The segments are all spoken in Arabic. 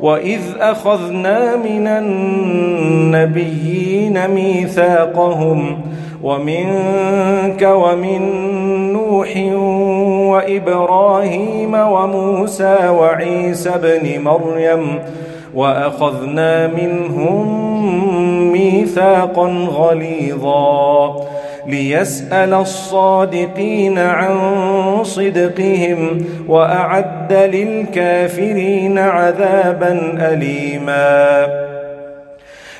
وإذ أخذنا من النبيين ميثاقهم ومنك ومن نوح وإبراهيم وموسى وعيسى بن مريم وأخذنا منهم ميثاقا غليظا ليسأل الصادقين عن صدقهم وأعد للكافرين عذابا أليما.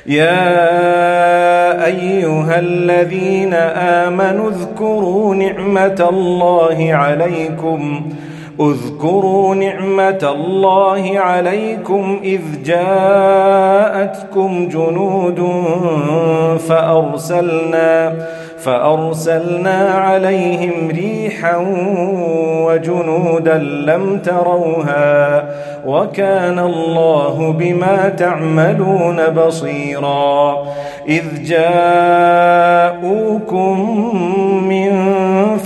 يا أيها الذين آمنوا اذكروا نعمة الله عليكم. اذكروا نعمة الله عليكم إذ جاءتكم جنود فأرسلنا فأرسلنا عليهم ريحا وجنودا لم تروها وكان الله بما تعملون بصيرا إذ جاءوكم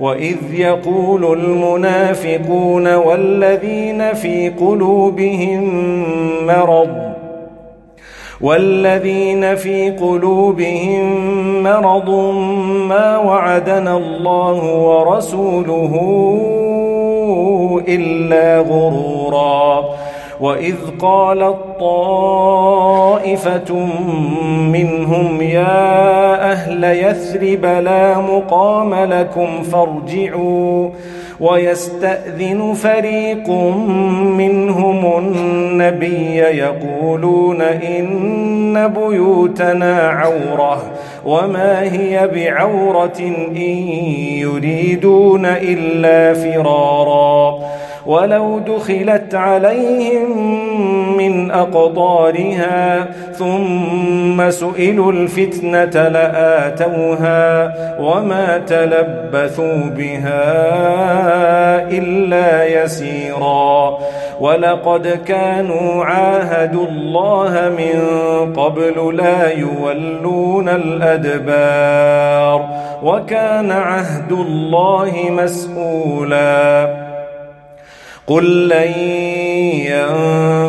وإذ يقول المنافقون والذين في قلوبهم مرض والذين في قلوبهم مرض ما وعدنا الله ورسوله إلا غرورا. وإذ قالت طائفة منهم يا يثرب لا مقام لكم فارجعوا ويستأذن فريق منهم النبي يقولون إن بيوتنا عورة وما هي بعورة إن يريدون إلا فرارا ولو دخلت عليهم أقطارها ثم سئلوا الفتنة لآتوها وما تلبثوا بها إلا يسيرا. ولقد كانوا عاهدوا الله من قبل لا يولون الأدبار وكان عهد الله مسؤولا. قل لن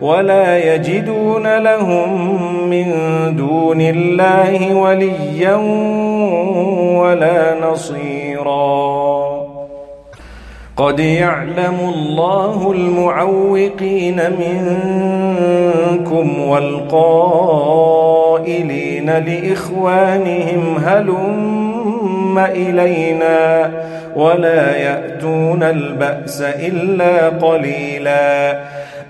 ولا يجدون لهم من دون الله وليا ولا نصيرا. قد يعلم الله المعوقين منكم والقائلين لإخوانهم هلم إلينا؟ ولا يأتون البأس إلا قليلا.